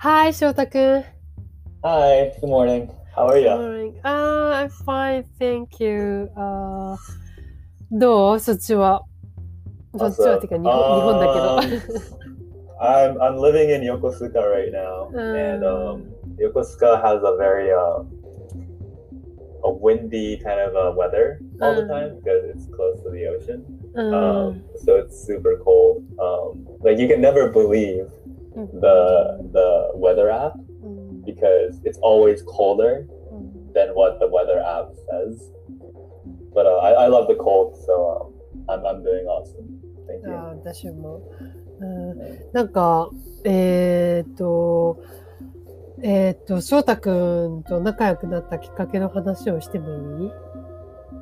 Hi, Shota kun. Hi, good morning. How are you? Morning. Ah, I'm fine, thank you. あーどうそっちは。そっちはっていうか日本日本だけど。 I'm I'm living in Yokosuka right now, Mm. and um, Yokosuka has a very uh, a windy kind of uh, weather all the Mm. time because it's close to the ocean. うん Um, so it's super cold. Um, like you can never believe Mm-hmm. the the weather app mm-hmm. because it's always colder mm-hmm. than what the weather app says. But uh, I, I love the cold, so um, I'm, I'm doing awesome. Thank you. あ私も、うん、なんか、えー、っと、えー、っと、翔太君と仲良くなったきっかけの話をしてもいい uh,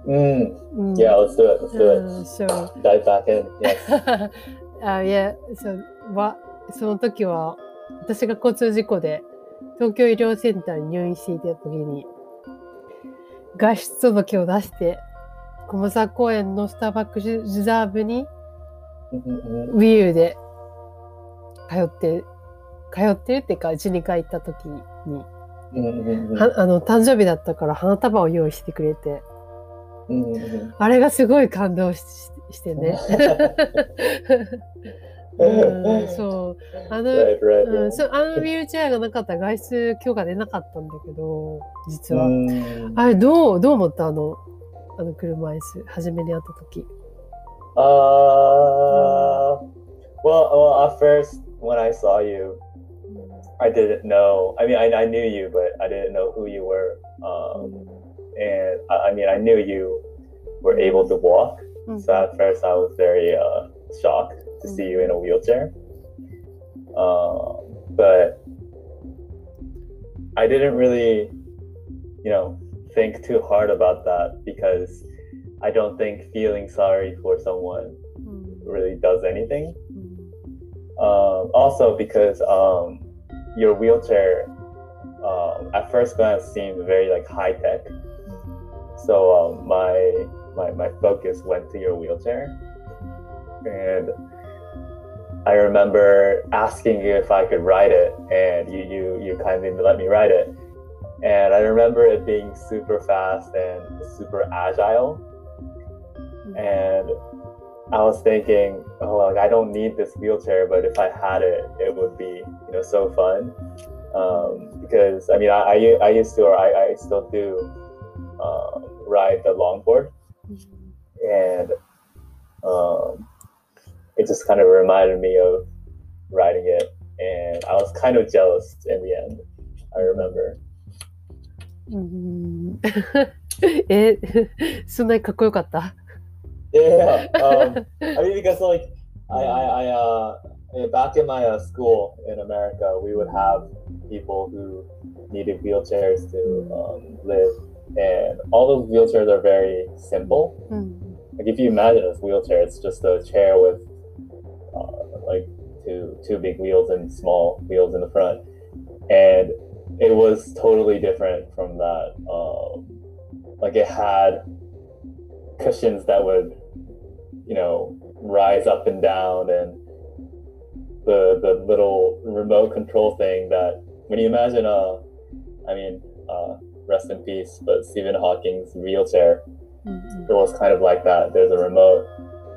Mm. Mm. Yeah, let's do it. Let's do it. Uh, sure. Dive back in. Yes. uh, yeah. So what その時は私が交通事故で東京医療センターに入院していた時に外出届を出して駒沢公園のスターバックスリザーブに Mhm, ウィールで通って通ってるっていうか1、2回行った時に、mhm, mhm, はあの誕生日だったから花束を用意してくれて mhm, mhm. あれがすごい感動ししてね。うん、そうあの right, right. うん.そうあのウィールチェアがなかったら外出許可出なかったんだけど実は、Mm, あれどうどう思ったあのあの車椅子初めに会った時 uh, well, well, at first when I saw you, I didn't know. I mean, I, I knew you, but I didn't know who you were. Um, and I, I mean, I knew you were able to walk. うん So at first, I was very uh, shocked to see you in a wheelchair. Uh, but I didn't really, you know, think too hard about that because I don't think feeling sorry for someone hmm. really does anything. Hmm. Um, also, because um, your wheelchair um, at first glance seemed very like high tech, hmm. so um, my my my focus went to your wheelchair, and I remember asking you if I could ride it, and you you you kindly let me ride it. And I remember it being super fast and super agile. And I was thinking, oh, like I don't need this wheelchair, but if I had it, it would be, you know, so fun. Um, because I mean, I, I, I used to, or I, I still do, um, ride the longboard, and um, it just kind of reminded me of riding it, and I was kind of jealous in the end. I remember. うんえ、そんなにかっこよかった Yeah. Um, I mean, because like I, I, I uh, eh, back in my uh, school in America, we would have people who needed wheelchairs to um, live, and all those wheelchairs are very simple. うん。 Like if you imagine a wheelchair, it's just a chair with uh, like two two big wheels and small wheels in the front, and it was totally different from that. Um, like it had cushions that would, you know, rise up and down, and the the little remote control thing that when you imagine a, I mean, uh, rest in peace, but Stephen Hawking's wheelchair うん it was kind of like that. There's a remote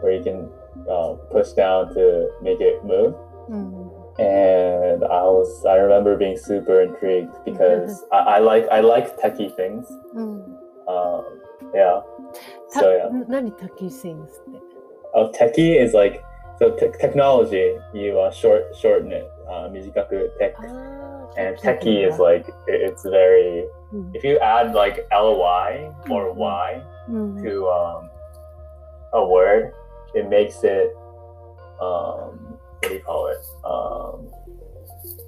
where you can um, pushed down to make it move. Mm. And I was I remember being super intrigued because. I, I, like I like techie things. Mm. Um, yeah. Ta- so yeah. techie things? Oh, techie is like so te- technology. You uh, short shorten it. Uh, tech. Ah and techie is like it's very mm. if you add like ly or hmm. y mm. to um, a word it makes it um, what do you call it? Um,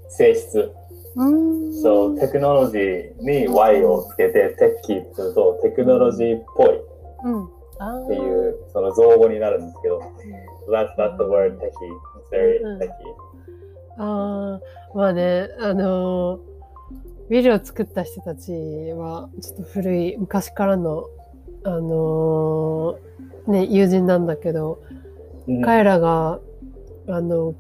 性質。うん So テクノロジーに Y をつけてテッキーするとテクノロジーっぽいっうん。あーていうその造語になるんですけど、so that's that's the word techie. It's very うん.あーまあね、あのーウィルを作った人たちは、ちょっと古い、昔からの、あのーね、友人なんだけど、Mhm. 彼らが、あの、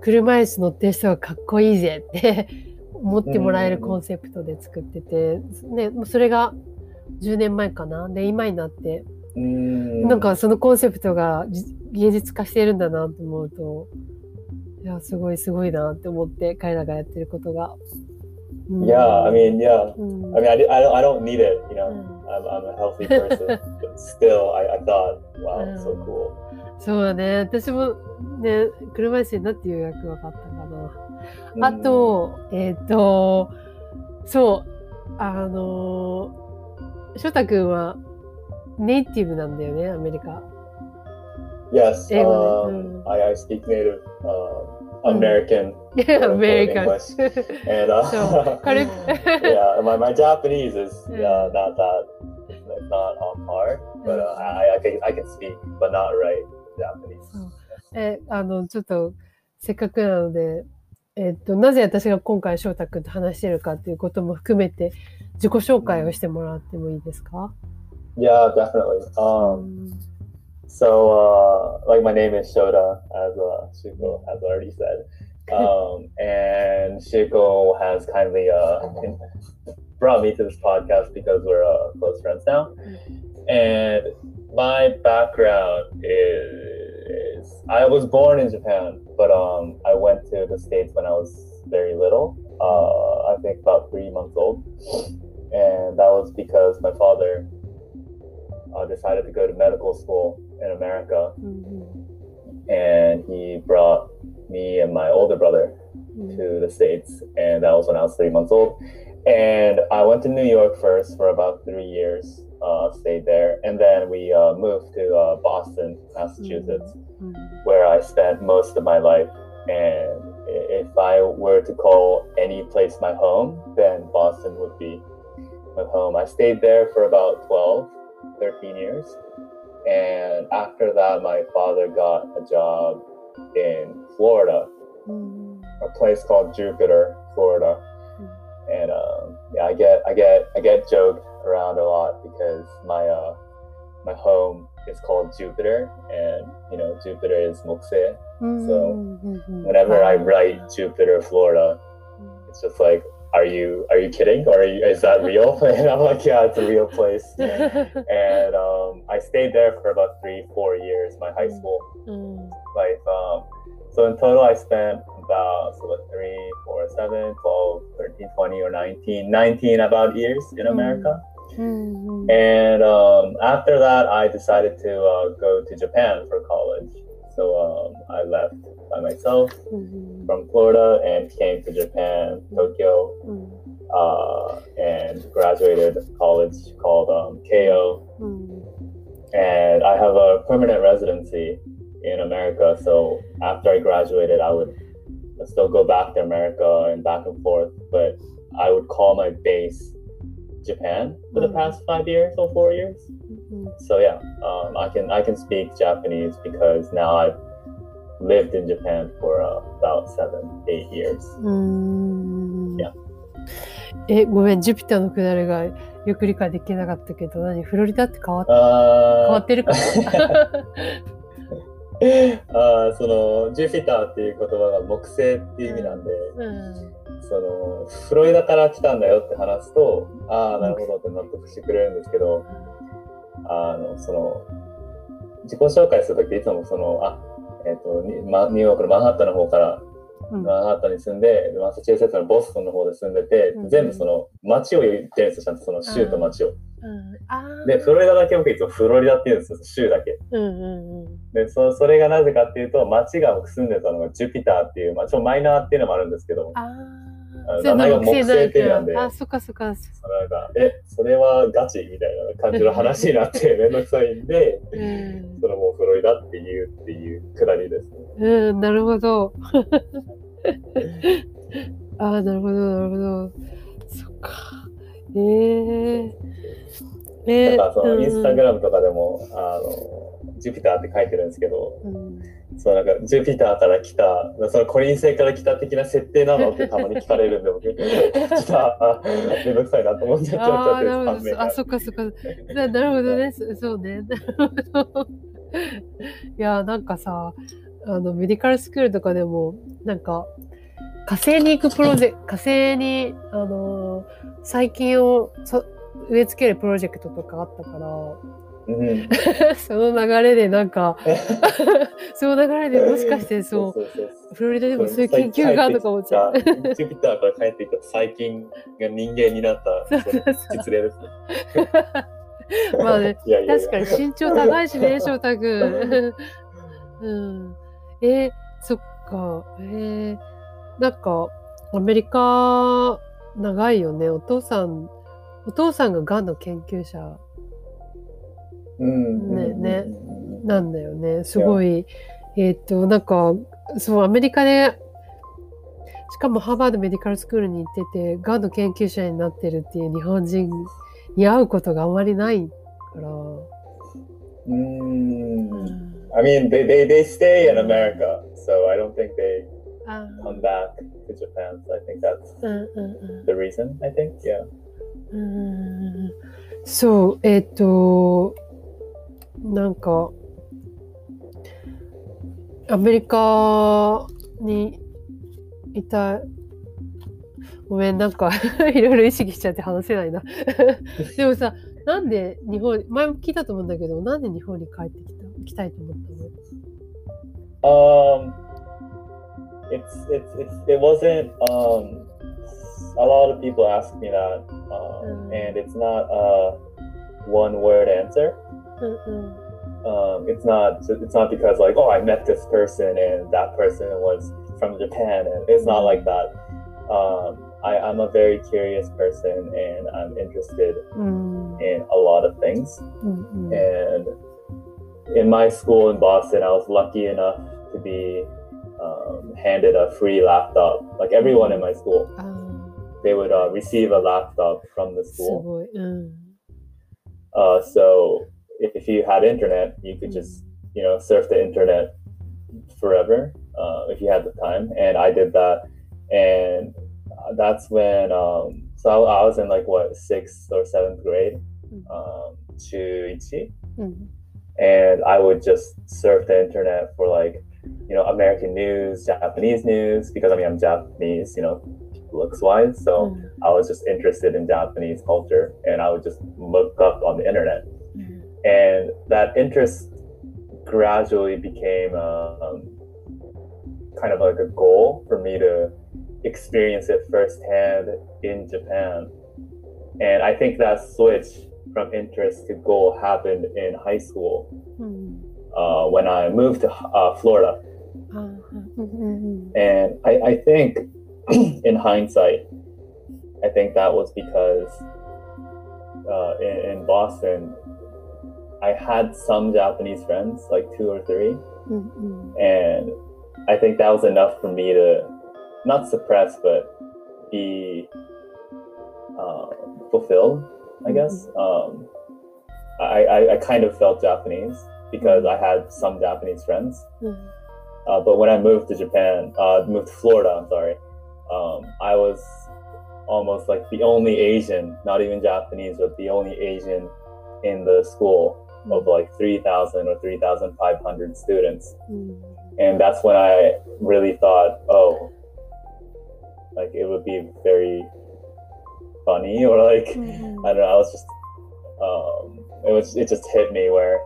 車椅子乗ってる人がかっこいいぜって 持ってもらえるコンセプトで作ってて、ね、それが10年前かな。で、今になって、うんなんかそのコンセプトがじ芸術化してるんだなと思うと、いや、すごいすごいなって思って、彼らがやってることが。うん Yeah, I mean, yeah. うん I mean, I, I don't, I don't need it. You know, Mm. I'm, I'm a healthy person. but still, I, I thought, wow, Mm. so cool. そうだね。私もね、車椅子になってようやく分かったかな。あと、えっ、と、そう、あのー、翔太くんはネイティブなんだよね、アメリカ。yes, 英語 um, ね。うん I, I speak native uh, Mm. American アメリカン。English. and uh, そう、軽く。yeah, my, my Japanese is Mm. yeah, not that, not on par, but uh, I, I can I can speak, but not write Japanese. え、あの、ちょっと、せっかくなので、えっと、なぜ私が今回翔太くんと話してるかっていうことも含めて、自己紹介をしてもらってもいいですか、Yeah, definitely. う Um, ん so uh, like my name is Shota, as uh, has already said, um, and Shuko has kindly uh, brought me to this podcast because we're uh, close friends now. And my background is I was born in Japan, but um, I went to the States when I was very little. Uh, I think about three months old. And that was because my father uh, decided to go to medical school in America, mm-hmm. and he brought me and my older brother mm-hmm. to the states, and that was when I was three months old. And I went to New York first for about three years, uh, stayed there, and then we uh, moved to uh, Boston, Massachusetts, mm-hmm. where I spent most of my life. And if I were to call any place my home, then Boston would be my home. I stayed there for about 12, 13 years. And after that, my father got a job in Florida, mm. a place called Jupiter, Florida. Mm. And um, yeah, I get I get I get joked around a lot because my uh, my home is called Jupiter, and you know Jupiter is Mokse. Mm. So mm-hmm. whenever I write Jupiter, Florida, it's just like are you are you kidding or you, is that real and i'm like yeah it's a real place and um, i stayed there for about three four years my high mm. school mm. life um, so in total i spent about so 12 13 20 or 19 19 about years in mm. america mm-hmm. and um, after that i decided to uh, go to japan for college so um, I left by myself mm-hmm. from Florida and came to Japan, Tokyo, mm-hmm. uh, and graduated college called um, Keio. Mm-hmm. And I have a permanent residency in America. So after I graduated, I would still go back to America and back and forth, but I would call my base Japan for the mm-hmm. past five years or four years. うん。So yeah, um, I can I can speak Japanese because now I've lived in Japan for uh, about seven eight years. Yeah. え、ごめん、ジュピターのくだりがよく理解できなかったけど、何フロリダって変わっ変わ Uh, ってるかな？あーそのジュピターっていう言葉が木星っていう意味なんで、うん。そのフロリダから来たんだよって話すとああなるほどって納得してくれるんですけどあのその自己紹介するときいつもそのあ、えっとニまニューヨークのマンハッタンの方からうんマンハッタンに住んでマサチューセッツのボストンの方で住んでて、うん全部その街を言ってるんですよちゃんとその州と街を。うんでフロリダだけ僕いつもフロリダって言うんですよ州だけ。うんうんうん。でそそれがなぜかっていうと街が僕住んでたのがジュピターっていう、まあ、ちょマイナーっていうのもあるんですけどあ。名なんであ、そっかそっか。そのなんか、え、それはガチみたいな感じの話になってめんどくさいんで、うんそのもうフロリダっていうっていうくだりですね。うん、なるほど。ああ、なるほど、なるほど。そっか。えええだからそのインスタグララムとかでも、あの、ジュピターって書いてるんですけど、ム。そのなんかジュピターから来た、そのコリン星から来た的な設定なのって たまに聞かれるんで、僕、ちょっと、あめんどくさいなと思っちゃっちゃああ、って。あ、そっかそっか。ななるほどね。そそうね。なるほど。いや、なんかさ、あの、メディカルスクールとかでも、なんか、火星に行くプロジェクト、火星に、あのー細菌をそ植え付けるプロジェクトとかあったから、Mhm. その流れでなんか、その流れでもしかしてそう、フロリダでもそういう研究がとか思っちゃう。ジュピターから帰ってきた細菌が人間になった実例ですね。まあね、いやいやいや確かに身長高いしね、翔太くん。うん。えーそっか。えーなんか、アメリカ、長いよね。お父さん、お父さんががんの研究者うんねねうんなんだよね。すごい、えーっと、なんか、そう、アメリカで、しかもハーバードメディカルスクールに行ってて、がんの研究者になってるっていう日本人に会うことがあまりないから。うん。I mean, they, they, they stay in America, so I don't think they あ come back to Japan. So I think that's うんうんうん the reason, I think. Yeah. うーんそう、えっ、と、なんか、アメリカにいた、ごめん、なんか、いろいろ意識しちゃって話せないな。でもさ、なんで日本、前も聞いたと思うんだけど、なんで日本に帰ってきた来たいと思ったの？Um, it's it's it's it wasn't. Um, a lot of people ask me that, um, Mm. and it's not a one word answer. Mm-mm. Um, it's not it's not because like oh I met this person and that person was from Japan and it's not like that. Um, I, am a very curious person and I'm interested mm. in a lot of things. Mm-hmm. And in my school in Boston, I was lucky enough to be um, handed a free laptop. Like everyone in my school, oh. they would uh, receive a laptop from the school. Mm. Uh, so if you had internet, you could just mm. you know surf the internet forever uh, if you had the time. And I did that, and uh, that's when um, so I, I, was in like what sixth or seventh grade mm. um, to Ichi, mm-hmm. and I would just surf the internet for like you know American news, Japanese news because I mean I'm Japanese, you know looks wise so mm. i was just interested in japanese culture and i would just look up on the internet and that interest gradually became um, kind of like a goal for me to experience it firsthand in Japan. And I think that switch from interest to goal happened in high school mm. uh, when I moved to uh, Florida. Uh-huh. Mm-hmm. And I, I think, in hindsight, I think that was because uh, in, in Boston, I had some Japanese friends, like two or 3 mm-hmm. and I think that was enough for me to not suppress, but be uh, fulfilled. I mm-hmm. guess mm-hmm. um, I, I, I kind of felt Japanese because I had some Japanese friends. Mm-hmm. Uh, but when I moved to Japan, uh, moved to Florida, I'm sorry, um, I was almost like the only Asian, not even Japanese, but the only Asian in the school of like 3,000 or 3,500 students. Mm. And that's when I really thought, oh, like it would be very funny or like, mm-hmm. I don't know, I was just, um, it was, it just hit me where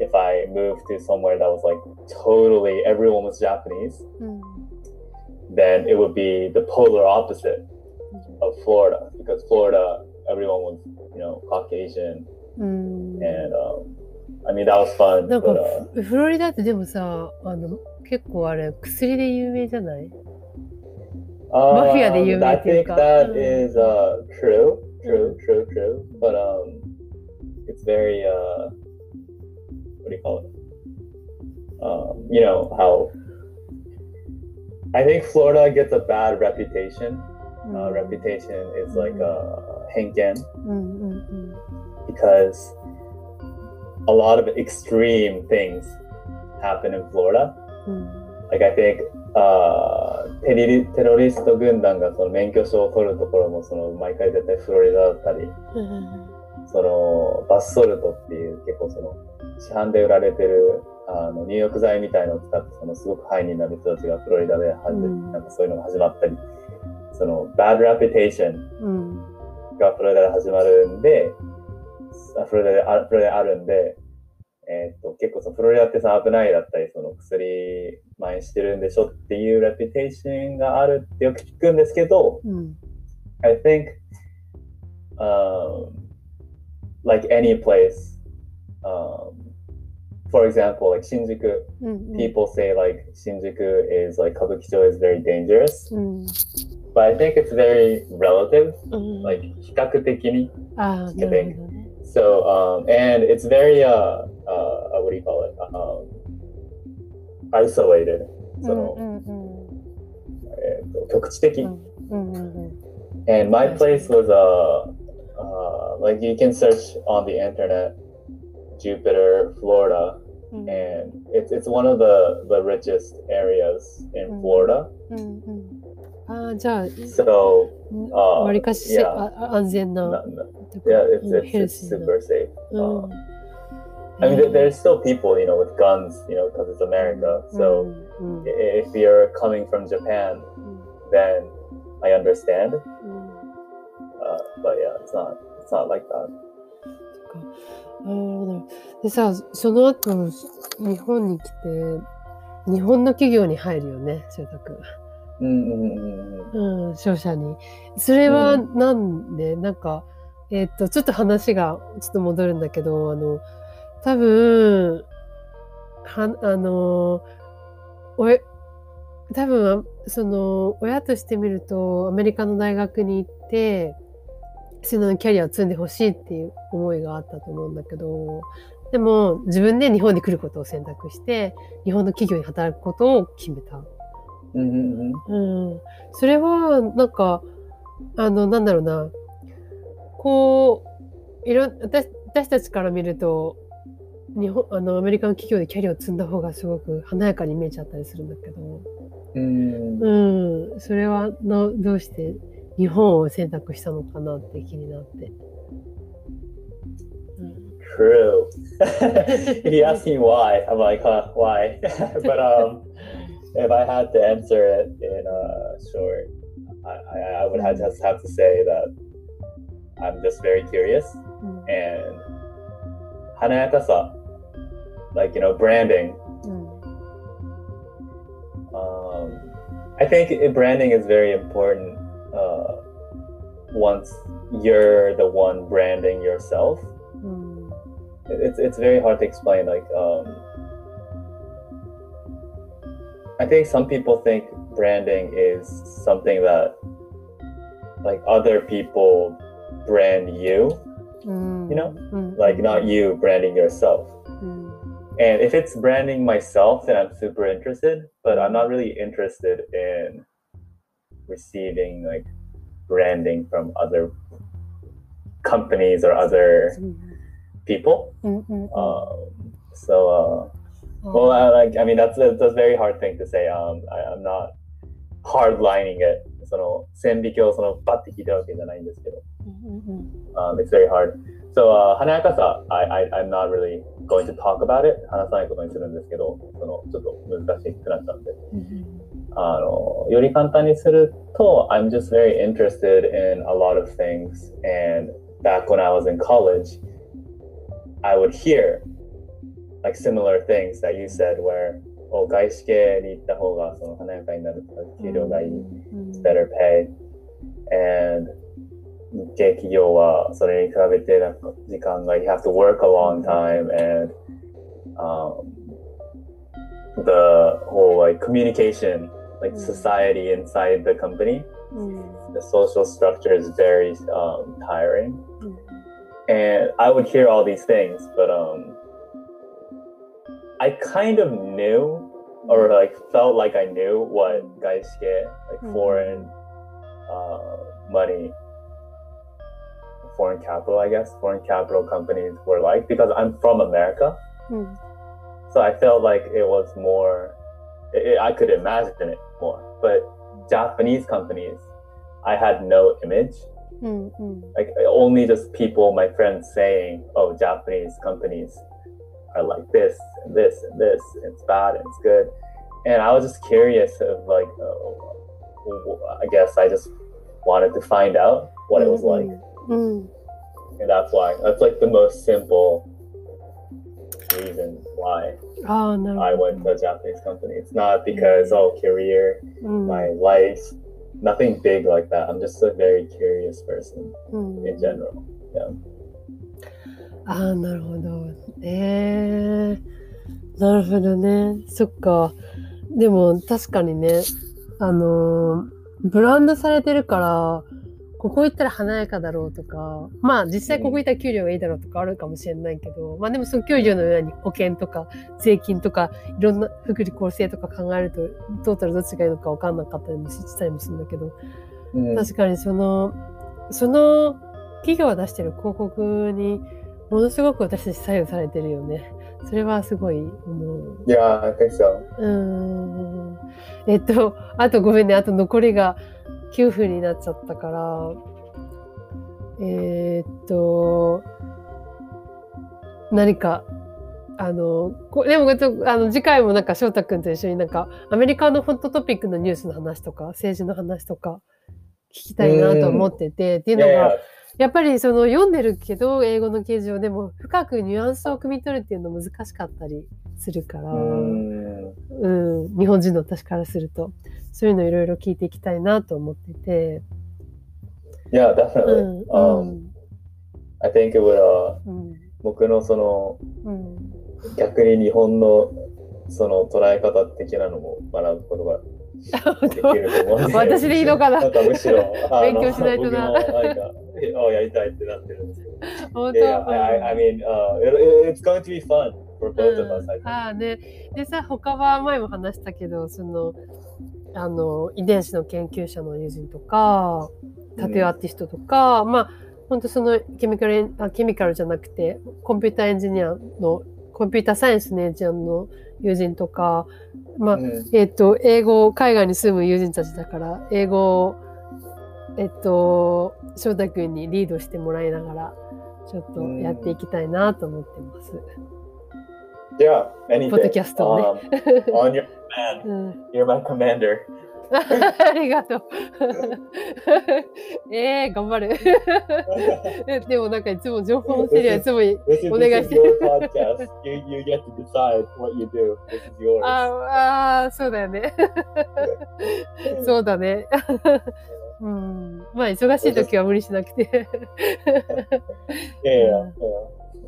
if I moved to somewhere that was like totally, everyone was Japanese, mm. then it would be the polar opposite mm. of Florida because Florida, everyone was, you know, Caucasian mm. and um, I mean, that was fun. なん But, か uh, フロリダってでもさ、あの、結構あれ、薬で有名じゃない Mafia de Um, Yume I っていう think か that うん is uh, true, true, true, true. But um, it's very uh, what do you call it? Um, you know how I think Florida gets a bad reputation. うん Uh, reputation is like uh, henken うんうんうん。 because a lot of extreme things happen in Florida. うん。Like I think あーテリテロリスト軍団がその免許証を取るところもその毎回絶対フロリダだったりうんそのバスソルトっていう結構その市販で売られてるあの入浴剤みたいのを使ってそのすごくハイになる人たちがフロリダで始め、うんなんかそういうのが始まったりその bad reputation うん。がフロリダで始まるんであフロリダであフロリダであるんで、えーっと結構そのフロリダってさ危ないだったりその薬蔓延してるんでしょっていうレピュテーションがあるってよく聞くんですけどうん。I think um, like any place um, for example like Shinjuku うん。people say like Shinjuku is like Kabukicho is very dangerous うん。but I think it's very relative うん。like 比較的にああ、なるほどね。So, um, and it's very, uh, uh, what do you call it? Um, isolated. その、うんうんえーと局地的。うんうんうんうん And my place was, uh, uh, like you can search on the internet, Jupiter, Florida, うん and it's it's one of the the richest areas in Mm. Florida. うんうん ああ、じゃあ、So, わりかし yeah. 安全な yeah, it's super safe. う Um, ん I mean, there- there's still people, you know, with guns, you know, because it's America. So. if you're coming from Japan, うん then I understand. うん Uh, but yeah, it's not. It's not like that. でさ、その後、日本に来て、日本の企業に入るよね、翔太君。Mm-hmm. うん、商社に。それはうなんで、なんか、えっと、ちょっと話がちょっと戻るんだけど、あの、多分、は、あの、おえ、多分、その、親としてみると、アメリカの大学に行って、そのキャリアを積んでほしいっていう思いがあったと思うんだけど、でも自分で日本に来ることを選択して、日本の企業に働くことを決めた。Mm-hmm. うん。それは、なんか、あの、なんだろうな。こう、いろん、私、私たちから見ると、日本、あの、アメリカの企業でキャリアを積んだ方がすごく華やかに見えちゃったりするんだけど、Mm. うん。それはの、どうして日本を選択したのかなって気になって。うん True. he asked me why. I'm like, huh, why? but um, if I had to answer it in a short, I, I would have to have to say that I'm just very curious mm. and hanayakasa, like you know, branding. Mm. Um, I think branding is very important. Uh, once you're the one branding yourself, mm. it, it's it's very hard to explain. Like. Um, I think some people think branding is something that like other people brand you, mm. you know, mm. like not you branding yourself. Mm. And if it's branding myself, then I'm super interested, but I'm not really interested in receiving like branding from other companies or other people. Mm, mm, um, so, uh, well, I, like I mean, that's a, that's a very hard thing to say. Um, I, I'm not hardlining it. その線引きをそのバッて聞いたわけじゃないんですけど。うん。うん。 Um, it's very hard. So, uh, 華やかさ I, I, I'm not really going to talk about it. 話さないことにするんですけど、そのちょっと難しくなっちゃうんで。うん。あの、より簡単にすると、I'm just very interested in a lot of things. And back when I was in college, I would hear like similar things that you said where, お外資系に行った方がその華やかになるとか、給料がいい。うん。 better pay. And 日系企業はそれに比べてなんか時間が you have to work a long time and um, the whole like communication like Mm. society inside the company うん。 the social structure is very um, tiring うん。 and I would hear all these things but um I kind of knew or like felt like I knew what guys get, like mm-hmm. foreign uh, money, foreign capital, I guess, foreign capital companies were like because I'm from America. Mm-hmm. So I felt like it was more, it, I could imagine it more. But Japanese companies, I had no image. Mm-hmm. Like only just people, my friends saying, oh, Japanese companies are like this and this and this. And it's bad and it's good. And I was just curious of like, uh, I guess I just wanted to find out what it was like. Mm-hmm. mm-hmm. And that's why. That's like the most simple reason why oh, no. I went to a Japanese company. It's not because, mm-hmm. oh, career, mm. my life, nothing big like that. I'm just a very curious person mm. in general. Yeah. ああ、なるほど。ええなるほどね。そっか。でも確かにね、あのーブランドされてるから、ここ行ったら華やかだろうとか、まあ実際ここ行ったら給料がいいだろうとかあるかもしれないけど、まあでもその給料のように保険とか税金とかいろんな福利厚生とか考えると、トータルどっちがいいのか分かんなかったりもしたりもするんだけど、Mm. 確かにその、その企業が出してる広告にものすごく私たち左右されてるよね。それはすごい思う。Yeah, I think so. うーん。えっと、あとごめんね、あと残りが9分になっちゃったから、えーっと、何か、あの、こでもあの次回もなんか翔太くんと一緒になんかアメリカのホットトピックのニュースの話とか政治の話とか聞きたいなと思ってて、っていうのが yeah. やっぱりその読んでるけど英語の記事をでも深くニュアンスを汲み取るっていうの難しかったりするから、Mm. うん、日本人の私からするとそういうのいろいろ聞いていきたいなと思ってて、Yeah, う definitely. んう Um, ん I think it would, uh, うん。僕のそのうん、逆に日本のその捉え方的なのも学ぶことができると思うんで。私でいいのかな？なんかむしろ勉強しないとな僕もなんかえあやりたいってなってるんですけど。本当 Yeah, I, I, I mean, uh, it, it's going to be fun for both of us, I うん think. ああね。でさ、他は前も話したけど、その、あの、遺伝子の研究者の友人とか、タトゥーアーティストとか、まあ、本当そのケミカルあ、ケミカルじゃなくて、コンピューターエンジニアの、コンピューターサイエンスのエンジニアの友人とか、まあ、うんえっ、と、英語、海外に住む友人たちだから、英語を、えっと、翔太君にリードしてもらいながら、ちょっとやっていきたいなと思ってます。じゃあ、ポ anytime.You're my commander. ありがとう。えー、頑張る。でも、なんかいつも情報の整理はいつもお願いしてる。ああ、そうだよね。そうだね。うん、まあ忙しい時は無理しなくて。yeah, yeah.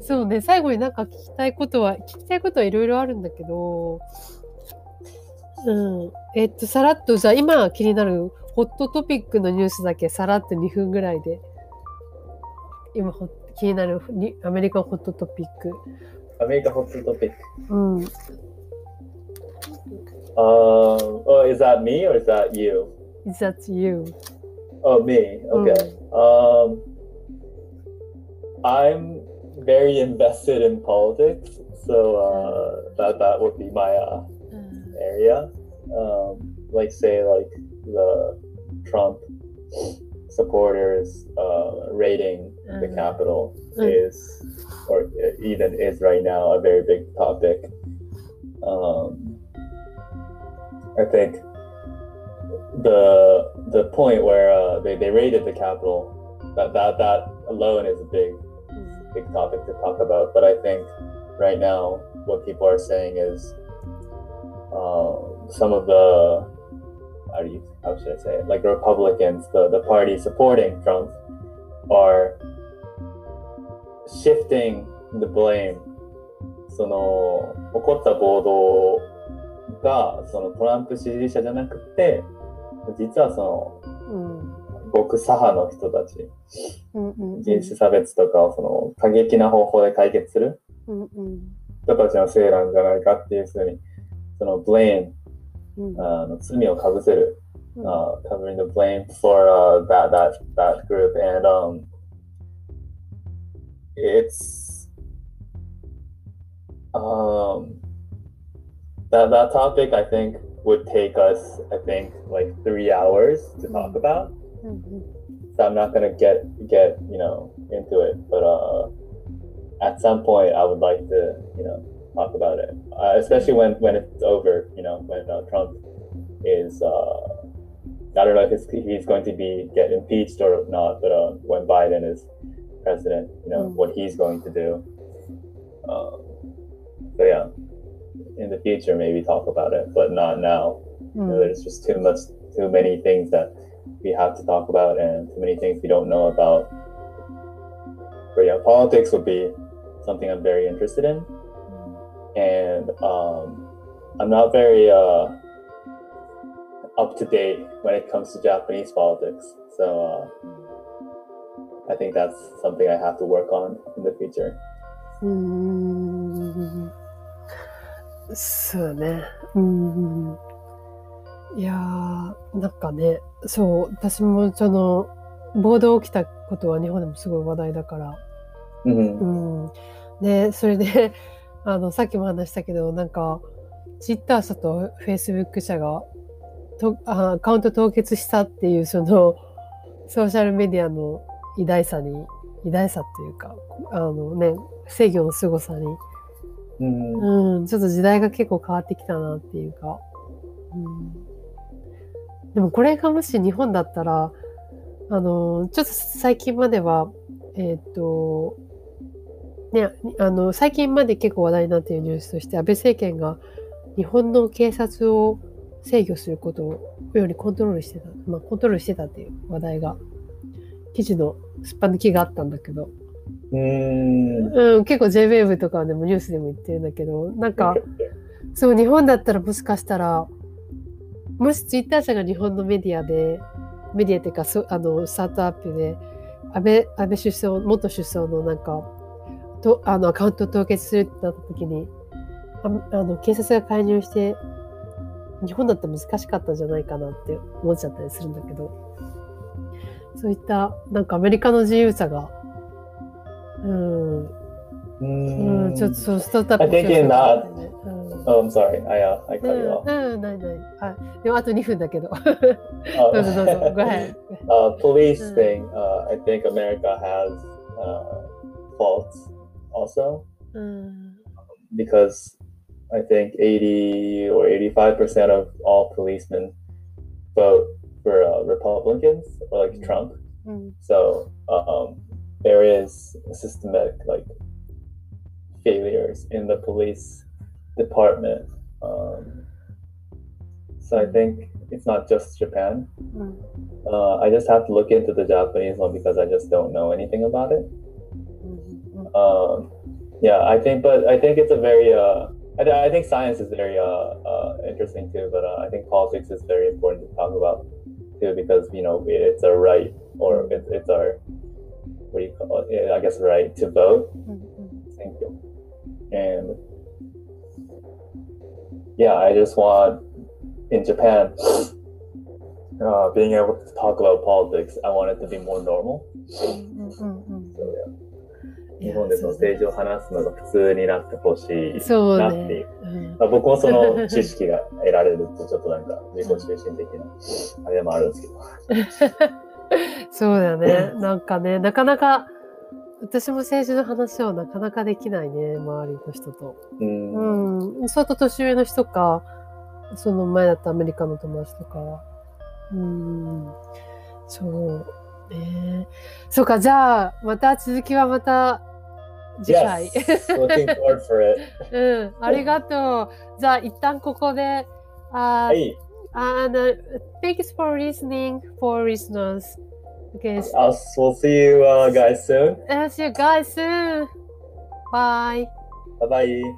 そうね、最後になんか聞きたいことは、聞きたいことはいろいろあるんだけど、うん。えっと、さらっと、じゃあ今気になるホットトピックのニュースだけさらっと2分ぐらいで、今ほ気になるにアメリカンホットトピック。America hot topic. うん。Um, oh, is that me or is that you? Is that you? Oh, me. Okay. Um, I'm very invested in politics, so uh, that that would be my uh, area. Um, like say like the Trump supporters uh, raiding the Mm. Capitol Mm. is, or even is right now, a very big topic. Um, I think the the point where uh, they, they raided the Capitol, that that that alone is a big big topic to talk about. But I think right now what people are saying is uh, some of the how do you how should I say it? Like Republicans, the the party supporting Trump, are shifting the blame その起こった暴動がそのトランプ支持者じゃなくて実はそうん。の極左派の人たちうんうん。人種差別とかをその過激な方法で解決するうんうん。人たちのせいなんじゃないかっていうふうにその blame うん。あの罪をかぶせる、うん uh, covering the blame for uh, that that that group and um it's um that that topic I think would take us I think like three hours to talk about うん so I'm not gonna get get you know into it but uh at some point I would like to you know talk about it, uh, especially when when it's over. You know, when uh, Trump is. Uh, I don't know if he's going to be get impeached or not, but uh, when Biden is president, you know Mm. what he's going to do. Um, so yeah, in the future maybe talk about it, but not now. Mm. You know, hmm. there's just too much, too many things that we have to talk about, and too many things we don't know about. But yeah, politics would be something I'm very interested in, and um, I'm not very uh, up to date when it comes to Japanese politics. So uh, I think that's something I have to work on in the future. Mm. そうね。うん。いやー、なんかね、そう、私もその、暴動起きたことは日本でもすごい話題だから。hmm うん。で、それで、あの、さっきも話したけど、なんか、ツイッター社とフェイスブック社が、とあアカウント凍結したっていう、その、ソーシャルメディアの偉大さに、偉大さっていうか、あのね、制御の凄さに、うん、ちょっと時代が結構変わってきたなっていうか。うん、でもこれがもし日本だったら、あの、ちょっと最近までは、えーっと、ね、あの、最近まで結構話題になっているニュースとして、安倍政権が日本の警察を制御することをよりコントロールしてた、まあコントロールしてたっていう話題が、記事のすっぱ抜きがあったんだけど、うん、結構 JWAVE とかでもニュースでも言ってるんだけど、なんか、そう、日本だったらもしかしたら、もしツイッター社が日本のメディアで、メディアっていうか、そあの、スタートアップで、安倍、安倍首相、元首相のなんか、と、あの、アカウント凍結するってなった時に、ああの、警察が介入して、日本だったら難しかったんじゃないかなって思っちゃったりするんだけど、そういった、なんかアメリカの自由さが、うん、うん、 Mm. ちょっとそう、スタートアップ I think in that- ねうん Oh, I'm sorry. I uh, I う cut you ん、 off. うん、ないない。あ、でもあと2分だけど。 Uh, どうぞどうぞ。Go ahead. uh, police Mm. thing. Uh, I think America has uh, faults also うん。 because I think 80 or 85 percent of all policemen vote for uh, Republicans or like Mm. Trump. うん。 So um, there is systematic like failures in the police department. Um, so I think it's not just Japan. Mm-hmm. Uh, I just have to look into the Japanese one because I just don't know anything about it. Mm-hmm. Um, yeah, I think, but I think it's a very. Uh, I, I, think science is very uh, uh interesting too, but uh, I think politics is very important to talk about too because you know it's our right or it, it's our what do you call it? Yeah, I guess right to vote. うん Thank you. And yeah, I just want in Japan uh, being able to talk about politics. I want it to be more normal. うんうんうん So, yeah. いや日本でその政治を話すのが普通になってほしいそうなっていねう。。うんまあ僕もその知識が得られるとちょっとなんか自己中心的なあれもあるんですけど。 そうだね。なんかね、なかなか、私も政治の話はなかなかできないね、周りの人と。うん。うん。相当年上の人か、その前だったアメリカの友達とかは。うん。そう。ねそうか、じゃあ、また続きはまた次回。Yes. Looking forward for it. うん、ありがとう。じゃあ、一旦ここで、あー、はい。And uh, thanks for listening for listeners. Okay, I'll, we'll see you uh, guys soon. uh, see you guys soon. Bye. Bye bye.